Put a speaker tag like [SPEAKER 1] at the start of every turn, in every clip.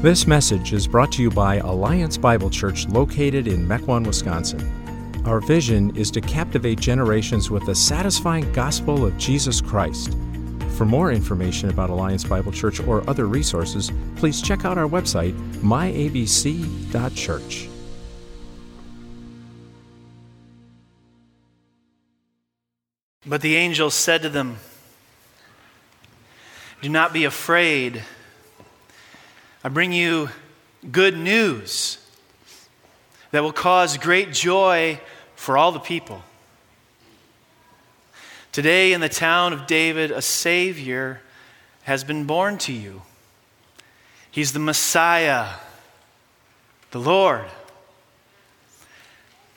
[SPEAKER 1] This message is brought to you by Alliance Bible Church located in Mequon, Wisconsin. Our vision is to captivate generations with the satisfying gospel of Jesus Christ. For more information about Alliance Bible Church or other resources, please check out our website, myabc.church.
[SPEAKER 2] But the angel said to them, Do not be afraid. I bring you good news that will cause great joy for all the people. Today, in the town of David, a Savior has been born to you. He's the Messiah, the Lord.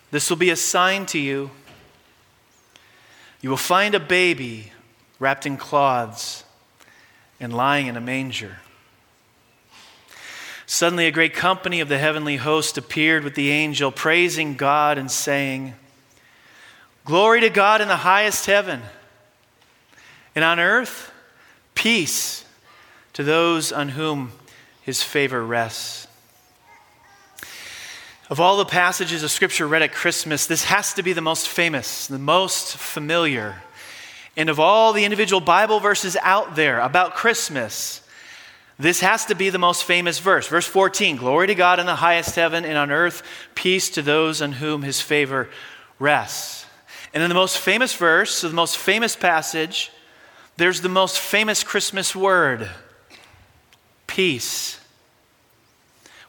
[SPEAKER 2] This will be a sign to you. You will find a baby wrapped in cloths and lying in a manger. Suddenly, a great company of the heavenly host appeared with the angel, praising God and saying, Glory to God in the highest heaven, and on earth, peace to those on whom his favor rests. Of all the passages of Scripture read at Christmas, this has to be the most famous, the most familiar. And of all the individual Bible verses out there about Christmas, this has to be the most famous verse. Verse 14 Glory to God in the highest heaven, and on earth, peace to those on whom his favor rests. And in the most famous verse, so the most famous passage, there's the most famous Christmas word peace.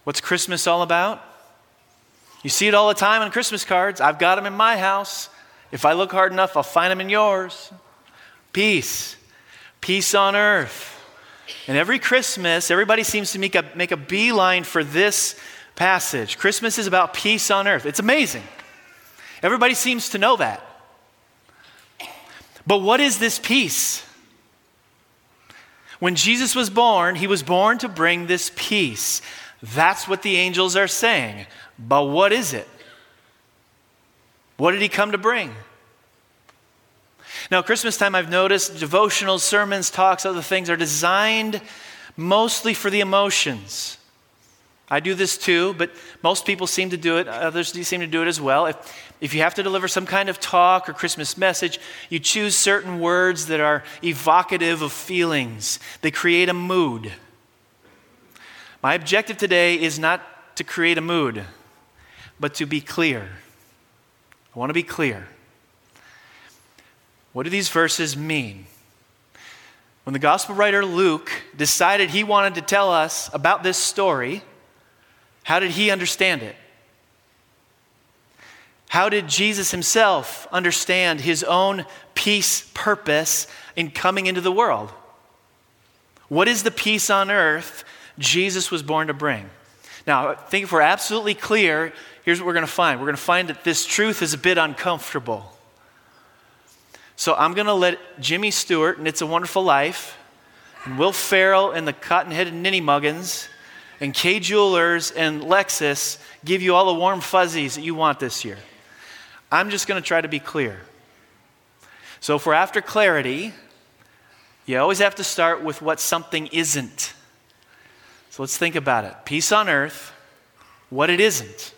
[SPEAKER 2] What's Christmas all about? You see it all the time on Christmas cards. I've got them in my house. If I look hard enough, I'll find them in yours. Peace. Peace on earth. And every Christmas, everybody seems to make a, make a beeline for this passage. Christmas is about peace on earth. It's amazing. Everybody seems to know that. But what is this peace? When Jesus was born, he was born to bring this peace. That's what the angels are saying. But what is it? What did he come to bring? Now, Christmas time, I've noticed devotional sermons, talks, other things are designed mostly for the emotions. I do this too, but most people seem to do it. Others seem to do it as well. If, if you have to deliver some kind of talk or Christmas message, you choose certain words that are evocative of feelings, they create a mood. My objective today is not to create a mood but to be clear. I want to be clear. What do these verses mean? When the gospel writer Luke decided he wanted to tell us about this story, how did he understand it? How did Jesus himself understand his own peace purpose in coming into the world? What is the peace on earth Jesus was born to bring? Now, I think if we're absolutely clear, here's what we're going to find we're going to find that this truth is a bit uncomfortable. So I'm going to let Jimmy Stewart and It's a Wonderful Life, and Will Ferrell and the Cotton Headed Ninny Muggins, and Kay Jewelers and Lexus give you all the warm fuzzies that you want this year. I'm just going to try to be clear. So if we're after clarity, you always have to start with what something isn't. So let's think about it. Peace on earth, what it isn't.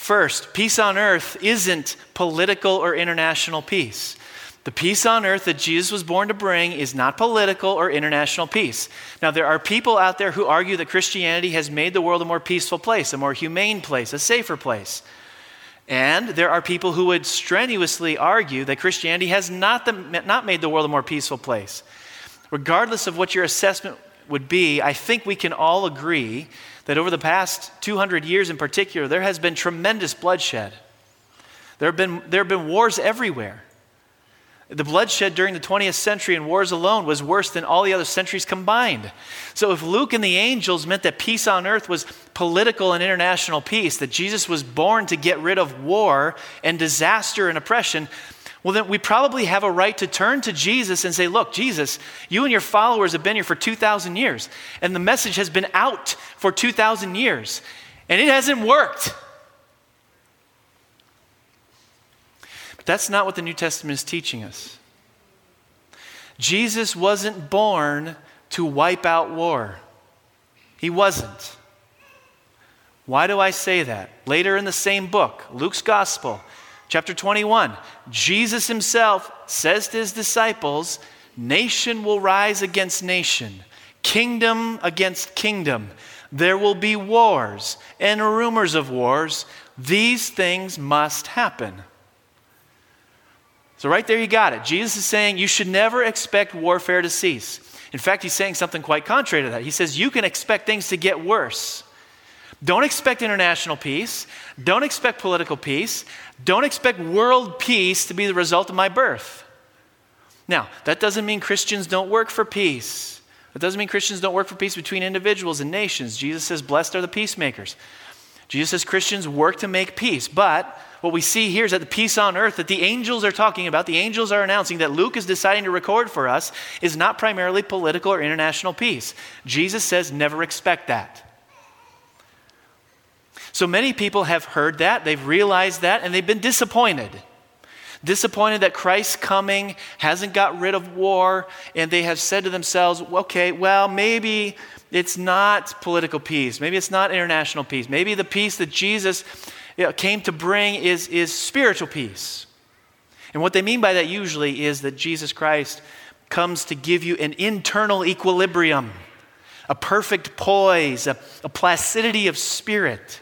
[SPEAKER 2] First, peace on earth isn't political or international peace. The peace on earth that Jesus was born to bring is not political or international peace. Now, there are people out there who argue that Christianity has made the world a more peaceful place, a more humane place, a safer place. And there are people who would strenuously argue that Christianity has not, the, not made the world a more peaceful place. Regardless of what your assessment would be, I think we can all agree that over the past 200 years in particular, there has been tremendous bloodshed. There have been, there have been wars everywhere. The bloodshed during the 20th century and wars alone was worse than all the other centuries combined. So, if Luke and the angels meant that peace on earth was political and international peace, that Jesus was born to get rid of war and disaster and oppression, well, then we probably have a right to turn to Jesus and say, Look, Jesus, you and your followers have been here for 2,000 years, and the message has been out for 2,000 years, and it hasn't worked. But that's not what the New Testament is teaching us. Jesus wasn't born to wipe out war. He wasn't. Why do I say that? Later in the same book, Luke's Gospel, chapter 21, Jesus himself says to his disciples, Nation will rise against nation, kingdom against kingdom. There will be wars and rumors of wars. These things must happen. So, right there, you got it. Jesus is saying you should never expect warfare to cease. In fact, he's saying something quite contrary to that. He says you can expect things to get worse. Don't expect international peace. Don't expect political peace. Don't expect world peace to be the result of my birth. Now, that doesn't mean Christians don't work for peace. It doesn't mean Christians don't work for peace between individuals and nations. Jesus says, Blessed are the peacemakers. Jesus says Christians work to make peace. But what we see here is that the peace on earth that the angels are talking about, the angels are announcing that Luke is deciding to record for us, is not primarily political or international peace. Jesus says, never expect that. So many people have heard that, they've realized that, and they've been disappointed. Disappointed that Christ's coming hasn't got rid of war, and they have said to themselves, okay, well, maybe it's not political peace. Maybe it's not international peace. Maybe the peace that Jesus came to bring is, is spiritual peace. And what they mean by that usually is that Jesus Christ comes to give you an internal equilibrium, a perfect poise, a, a placidity of spirit.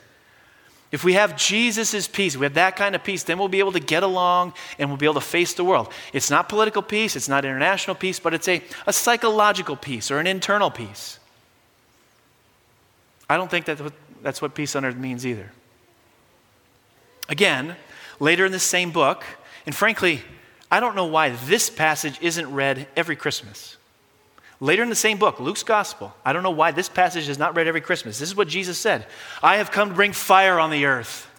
[SPEAKER 2] If we have Jesus' peace, we have that kind of peace, then we'll be able to get along and we'll be able to face the world. It's not political peace, it's not international peace, but it's a, a psychological peace or an internal peace. I don't think that that's what peace on earth means either. Again, later in the same book, and frankly, I don't know why this passage isn't read every Christmas. Later in the same book, Luke's Gospel, I don't know why this passage is not read every Christmas. This is what Jesus said I have come to bring fire on the earth.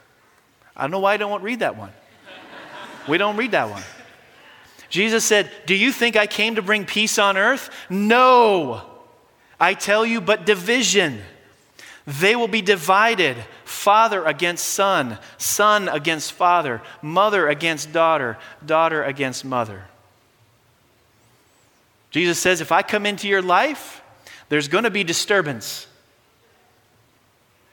[SPEAKER 2] I don't know why I don't read that one. We don't read that one. Jesus said, Do you think I came to bring peace on earth? No. I tell you, but division. They will be divided father against son, son against father, mother against daughter, daughter against mother. Jesus says, if I come into your life, there's going to be disturbance.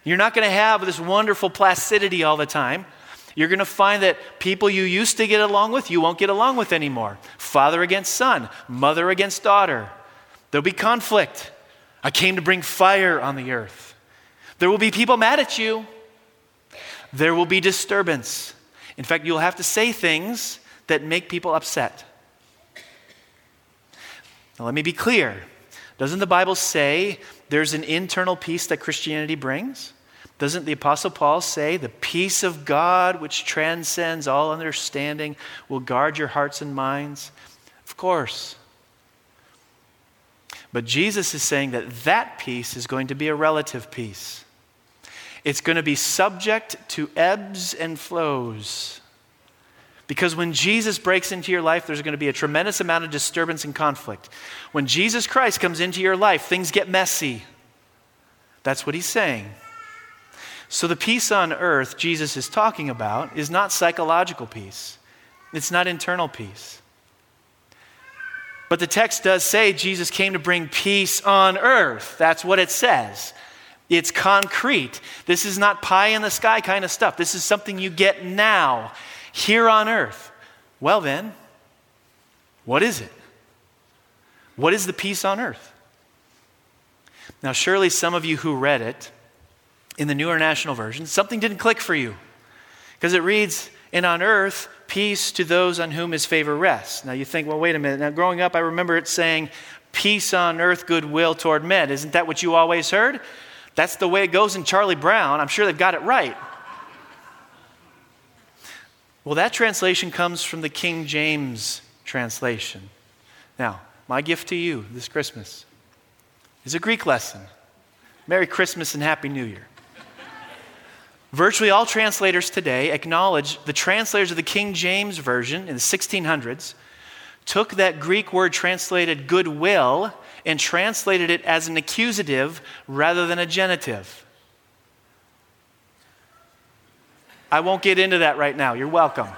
[SPEAKER 2] You're not going to have this wonderful placidity all the time. You're going to find that people you used to get along with, you won't get along with anymore. Father against son, mother against daughter. There'll be conflict. I came to bring fire on the earth. There will be people mad at you. There will be disturbance. In fact, you'll have to say things that make people upset. Now, let me be clear. Doesn't the Bible say there's an internal peace that Christianity brings? Doesn't the Apostle Paul say the peace of God, which transcends all understanding, will guard your hearts and minds? Of course. But Jesus is saying that that peace is going to be a relative peace. It's going to be subject to ebbs and flows. Because when Jesus breaks into your life, there's going to be a tremendous amount of disturbance and conflict. When Jesus Christ comes into your life, things get messy. That's what he's saying. So, the peace on earth Jesus is talking about is not psychological peace, it's not internal peace. But the text does say Jesus came to bring peace on earth. That's what it says. It's concrete. This is not pie in the sky kind of stuff. This is something you get now, here on earth. Well, then, what is it? What is the peace on earth? Now, surely some of you who read it in the New International Version, something didn't click for you because it reads, And on earth, peace to those on whom his favor rests. Now, you think, well, wait a minute. Now, growing up, I remember it saying, Peace on earth, goodwill toward men. Isn't that what you always heard? That's the way it goes in Charlie Brown. I'm sure they've got it right. Well, that translation comes from the King James translation. Now, my gift to you this Christmas is a Greek lesson. Merry Christmas and Happy New Year. Virtually all translators today acknowledge the translators of the King James Version in the 1600s took that Greek word translated goodwill and translated it as an accusative rather than a genitive. I won't get into that right now. You're welcome.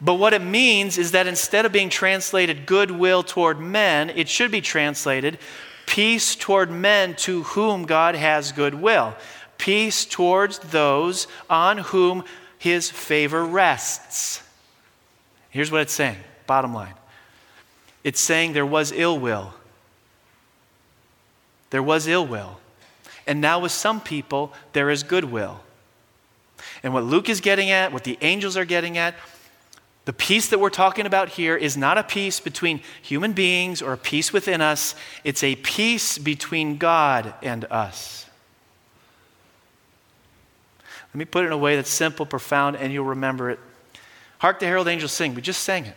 [SPEAKER 2] But what it means is that instead of being translated goodwill toward men, it should be translated peace toward men to whom God has goodwill, peace towards those on whom his favor rests. Here's what it's saying, bottom line it's saying there was ill will. There was ill will. And now, with some people, there is goodwill. And what Luke is getting at, what the angels are getting at, the peace that we're talking about here is not a peace between human beings or a peace within us, it's a peace between God and us. Let me put it in a way that's simple, profound, and you'll remember it. Hark the herald angels sing. We just sang it.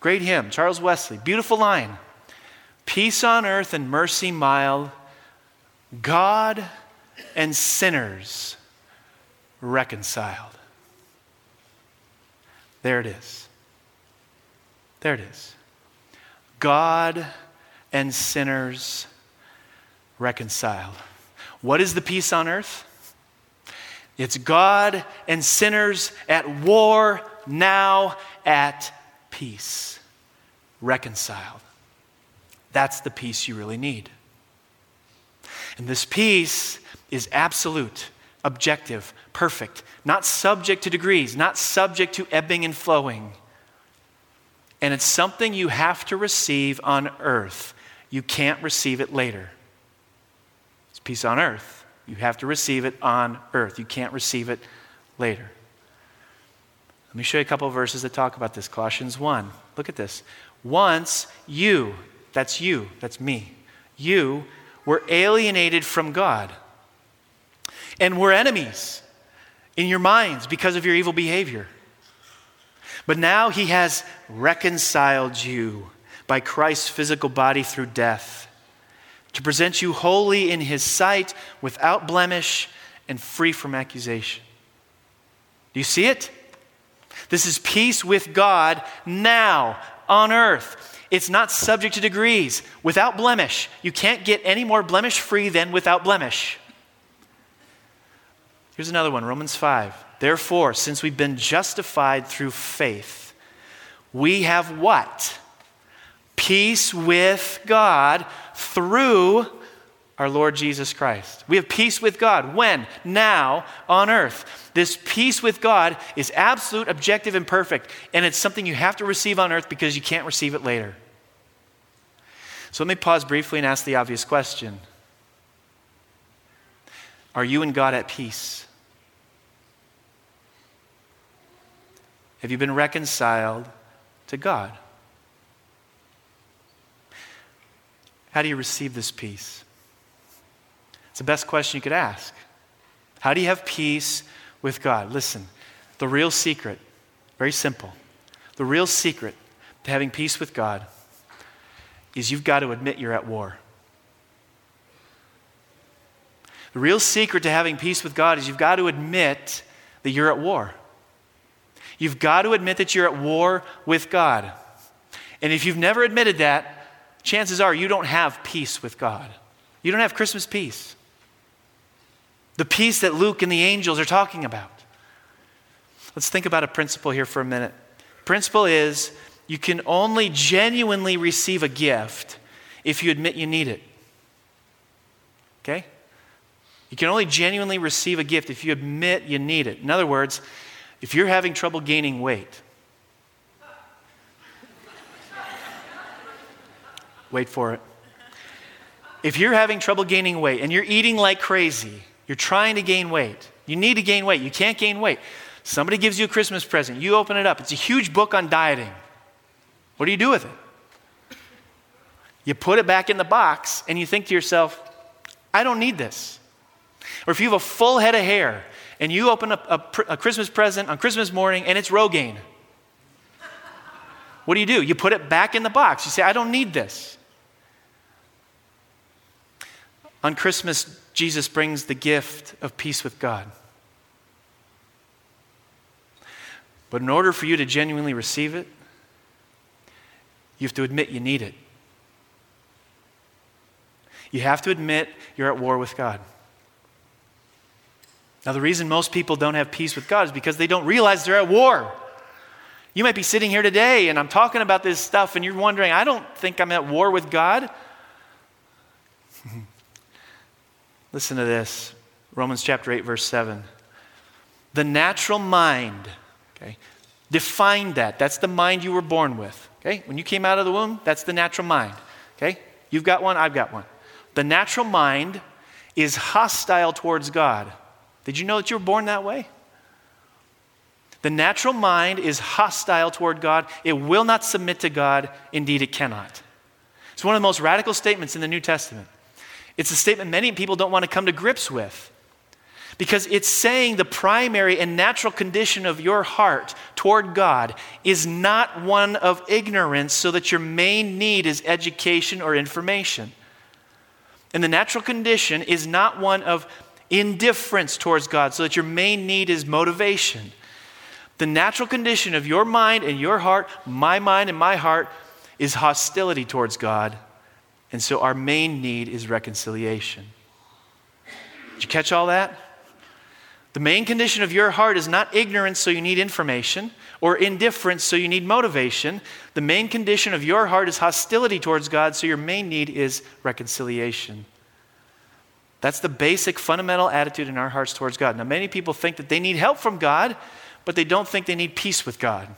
[SPEAKER 2] Great hymn, Charles Wesley. Beautiful line. Peace on earth and mercy mild, God and sinners reconciled. There it is. There it is. God and sinners reconciled. What is the peace on earth? It's God and sinners at war, now at peace, reconciled. That's the peace you really need. And this peace is absolute, objective, perfect, not subject to degrees, not subject to ebbing and flowing. And it's something you have to receive on earth. You can't receive it later. It's peace on earth. You have to receive it on earth. You can't receive it later. Let me show you a couple verses that talk about this. Colossians 1. Look at this. Once you, that's you, that's me, you were alienated from God and were enemies in your minds because of your evil behavior. But now he has reconciled you by Christ's physical body through death to present you holy in his sight, without blemish, and free from accusation. Do you see it? This is peace with God now on earth. It's not subject to degrees, without blemish. You can't get any more blemish free than without blemish. Here's another one Romans 5. Therefore, since we've been justified through faith, we have what? Peace with God through our Lord Jesus Christ. We have peace with God. When? Now on earth. This peace with God is absolute, objective, and perfect. And it's something you have to receive on earth because you can't receive it later. So let me pause briefly and ask the obvious question Are you and God at peace? Have you been reconciled to God? How do you receive this peace? It's the best question you could ask. How do you have peace with God? Listen, the real secret, very simple. The real secret to having peace with God is you've got to admit you're at war. The real secret to having peace with God is you've got to admit that you're at war. You've got to admit that you're at war with God. And if you've never admitted that, chances are you don't have peace with God. You don't have Christmas peace. The peace that Luke and the angels are talking about. Let's think about a principle here for a minute. Principle is you can only genuinely receive a gift if you admit you need it. Okay? You can only genuinely receive a gift if you admit you need it. In other words, if you're having trouble gaining weight, wait for it. If you're having trouble gaining weight and you're eating like crazy, you're trying to gain weight, you need to gain weight, you can't gain weight. Somebody gives you a Christmas present, you open it up, it's a huge book on dieting. What do you do with it? You put it back in the box and you think to yourself, I don't need this. Or if you have a full head of hair and you open up a, a, Christmas present on Christmas morning and it's Rogaine. What do you do? You put it back in the box. You say, I don't need this. On Christmas, Jesus brings the gift of peace with God. But in order for you to genuinely receive it, you have to admit you need it. You have to admit you're at war with God. Now, the reason most people don't have peace with God is because they don't realize they're at war. You might be sitting here today and I'm talking about this stuff and you're wondering, I don't think I'm at war with God. Listen to this Romans chapter 8, verse 7. The natural mind, okay, define that. That's the mind you were born with. Okay? When you came out of the womb, that's the natural mind. Okay? You've got one, I've got one. The natural mind is hostile towards God. Did you know that you were born that way? The natural mind is hostile toward God. It will not submit to God. Indeed, it cannot. It's one of the most radical statements in the New Testament. It's a statement many people don't want to come to grips with because it's saying the primary and natural condition of your heart toward God is not one of ignorance, so that your main need is education or information. And the natural condition is not one of indifference towards God, so that your main need is motivation. The natural condition of your mind and your heart, my mind and my heart, is hostility towards God. And so our main need is reconciliation. Did you catch all that? The main condition of your heart is not ignorance, so you need information, or indifference, so you need motivation. The main condition of your heart is hostility towards God, so your main need is reconciliation. That's the basic fundamental attitude in our hearts towards God. Now, many people think that they need help from God but they don't think they need peace with God.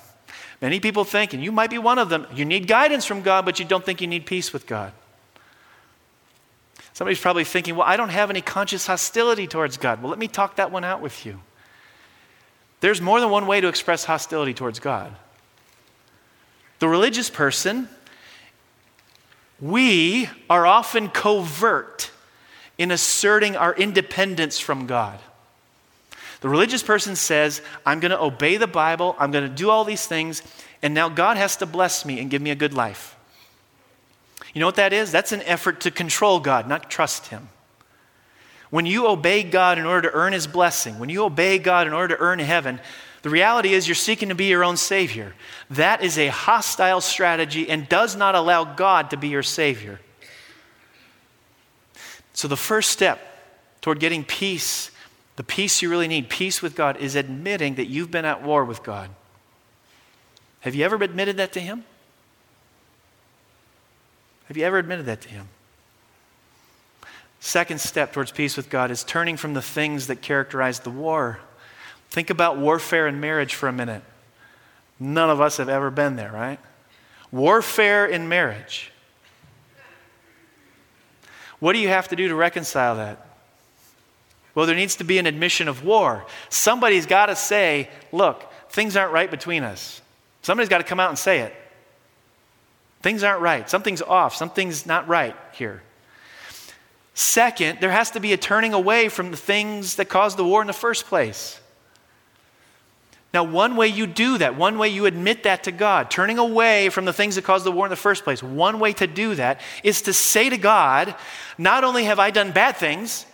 [SPEAKER 2] Many people think, and you might be one of them, you need guidance from God, but you don't think you need peace with God. Somebody's probably thinking, well, I don't have any conscious hostility towards God. Well, let me talk that one out with you. There's more than one way to express hostility towards God. The religious person, we are often covert in asserting our independence from God. The religious person says, I'm going to obey the Bible, I'm going to do all these things, and now God has to bless me and give me a good life. You know what that is? That's an effort to control God, not trust Him. When you obey God in order to earn His blessing, when you obey God in order to earn heaven, the reality is you're seeking to be your own Savior. That is a hostile strategy and does not allow God to be your Savior. So, the first step toward getting peace the peace you really need, peace with God, is admitting that you've been at war with God. Have you ever admitted that to Him? Have you ever admitted that to Him? Second step towards peace with God is turning from the things that characterize the war. Think about warfare in marriage for a minute. None of us have ever been there, right? Warfare in marriage. What do you have to do to reconcile that? Well, there needs to be an admission of war. Somebody's got to say, look, things aren't right between us. Somebody's got to come out and say it. Things aren't right. Something's off. Something's not right here. Second, there has to be a turning away from the things that caused the war in the first place. Now, one way you do that, one way you admit that to God, turning away from the things that caused the war in the first place, one way to do that is to say to God, not only have I done bad things,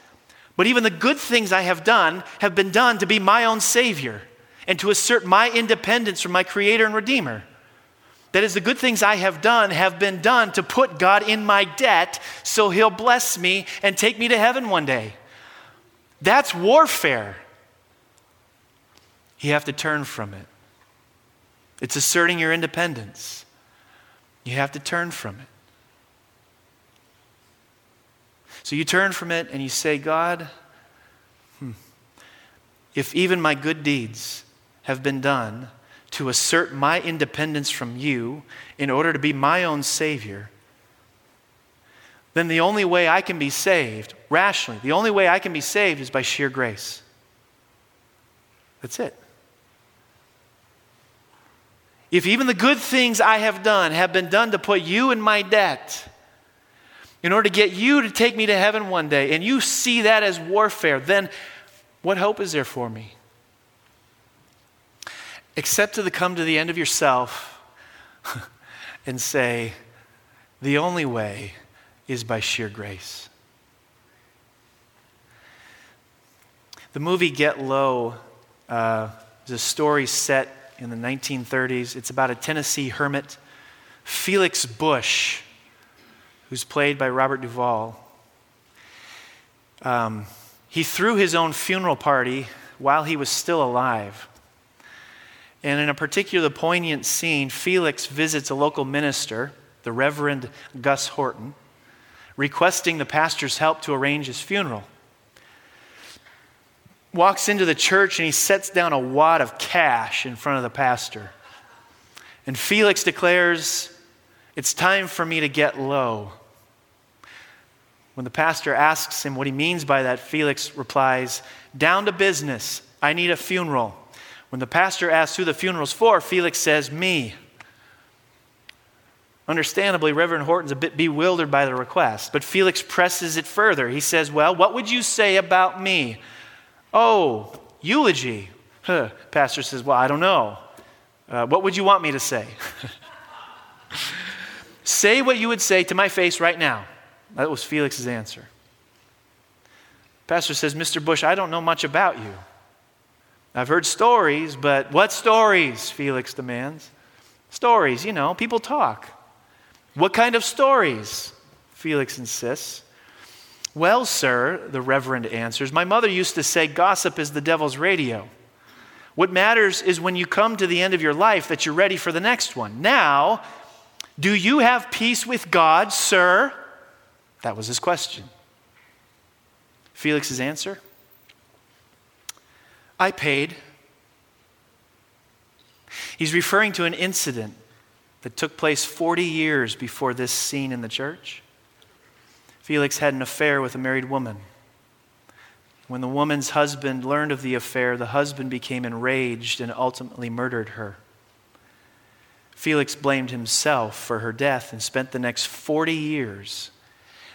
[SPEAKER 2] but even the good things I have done have been done to be my own Savior and to assert my independence from my Creator and Redeemer. That is, the good things I have done have been done to put God in my debt so He'll bless me and take me to heaven one day. That's warfare. You have to turn from it. It's asserting your independence. You have to turn from it. So you turn from it and you say, God, hmm, if even my good deeds have been done to assert my independence from you in order to be my own Savior, then the only way I can be saved, rationally, the only way I can be saved is by sheer grace. That's it. If even the good things I have done have been done to put you in my debt, in order to get you to take me to heaven one day, and you see that as warfare, then what hope is there for me? Except to come to the end of yourself and say, the only way is by sheer grace. The movie Get Low uh, is a story set in the 1930s. It's about a Tennessee hermit, Felix Bush who's played by Robert Duvall. Um, he threw his own funeral party while he was still alive. And in a particular poignant scene, Felix visits a local minister, the Reverend Gus Horton. requesting the pastor's help to arrange his funeral. Walks into the church and he sets down a wad of cash in front of the pastor. And Felix declares, It's time for me to get low. When the pastor asks him what he means by that, Felix replies, Down to business. I need a funeral. When the pastor asks who the funeral's for, Felix says, Me. Understandably, Reverend Horton's a bit bewildered by the request, but Felix presses it further. He says, Well, what would you say about me? Oh, eulogy. Huh. Pastor says, Well, I don't know. Uh, what would you want me to say? say what you would say to my face right now. That was Felix's answer. Pastor says, Mr. Bush, I don't know much about you. I've heard stories, but what stories? Felix demands. Stories, you know, people talk. What kind of stories? Felix insists. Well, sir, the Reverend answers, my mother used to say gossip is the devil's radio. What matters is when you come to the end of your life that you're ready for the next one. Now, do you have peace with God, sir? That was his question. Felix's answer I paid. He's referring to an incident that took place 40 years before this scene in the church. Felix had an affair with a married woman. When the woman's husband learned of the affair, the husband became enraged and ultimately murdered her. Felix blamed himself for her death and spent the next 40 years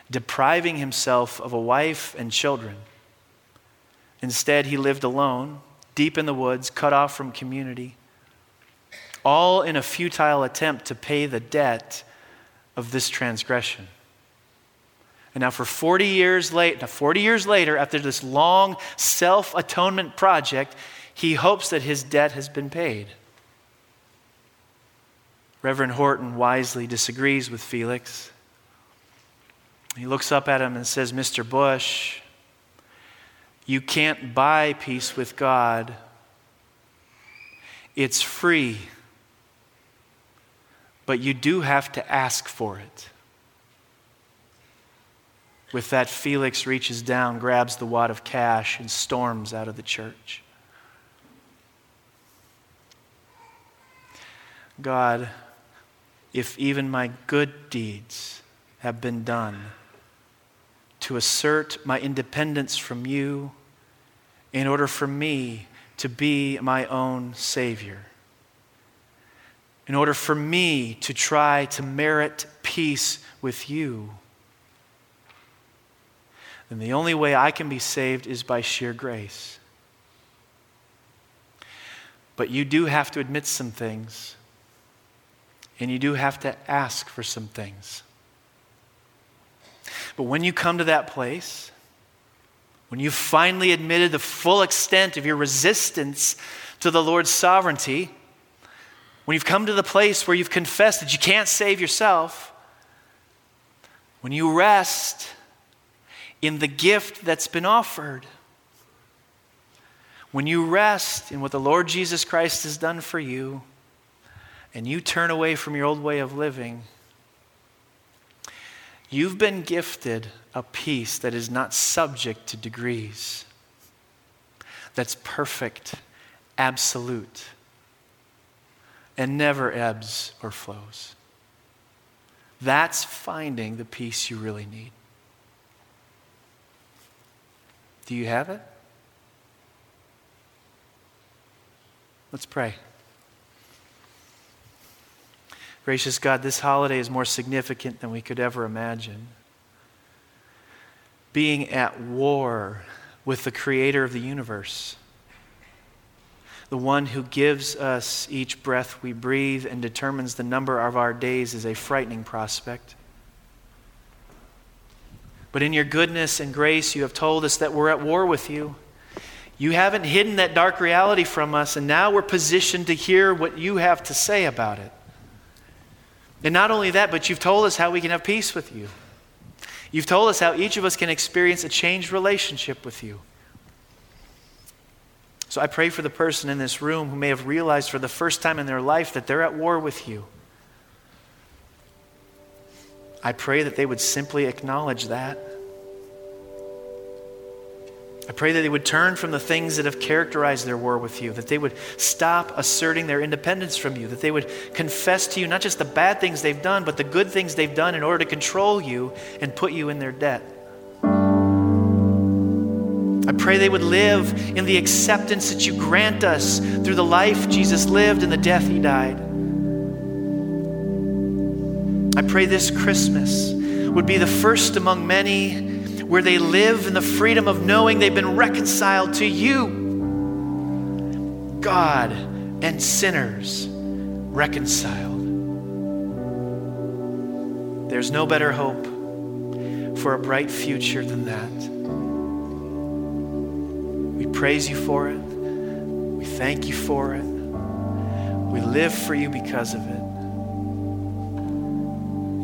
[SPEAKER 2] depriving himself of a wife and children. Instead, he lived alone, deep in the woods, cut off from community, all in a futile attempt to pay the debt of this transgression. And now, for 40 years late, now 40 years later, after this long self atonement project, he hopes that his debt has been paid. Reverend Horton wisely disagrees with Felix. He looks up at him and says, Mr. Bush, you can't buy peace with God. It's free. But you do have to ask for it. With that, Felix reaches down, grabs the wad of cash, and storms out of the church. God, if even my good deeds have been done to assert my independence from you in order for me to be my own Savior, in order for me to try to merit peace with you then the only way I can be saved is by sheer grace. But you do have to admit some things, and you do have to ask for some things. But when you come to that place, when you've finally admitted the full extent of your resistance to the Lord's sovereignty, when you've come to the place where you've confessed that you can't save yourself, when you rest in the gift that's been offered. When you rest in what the Lord Jesus Christ has done for you, and you turn away from your old way of living, you've been gifted a peace that is not subject to degrees, that's perfect, absolute, and never ebbs or flows. That's finding the peace you really need. Do you have it? Let's pray. Gracious God, this holiday is more significant than we could ever imagine. Being at war with the creator of the universe, the one who gives us each breath we breathe and determines the number of our days is a frightening prospect. But in your goodness and grace, you have told us that we're at war with you. You haven't hidden that dark reality from us, and now we're positioned to hear what you have to say about it. And not only that, but you've told us how we can have peace with you. You've told us how each of us can experience a changed relationship with you. So I pray for the person in this room who may have realized for the first time in their life that they're at war with you. I pray that they would simply acknowledge that. I pray that they would turn from the things that have characterized their war with you, that they would stop asserting their independence from you, that they would confess to you not just the bad things they've done, but the good things they've done in order to control you and put you in their debt. I pray they would live in the acceptance that you grant us through the life Jesus lived and the death he died. I pray this Christmas would be the first among many where they live in the freedom of knowing they've been reconciled to you, God, and sinners reconciled. There's no better hope for a bright future than that. We praise you for it. We thank you for it. We live for you because of it.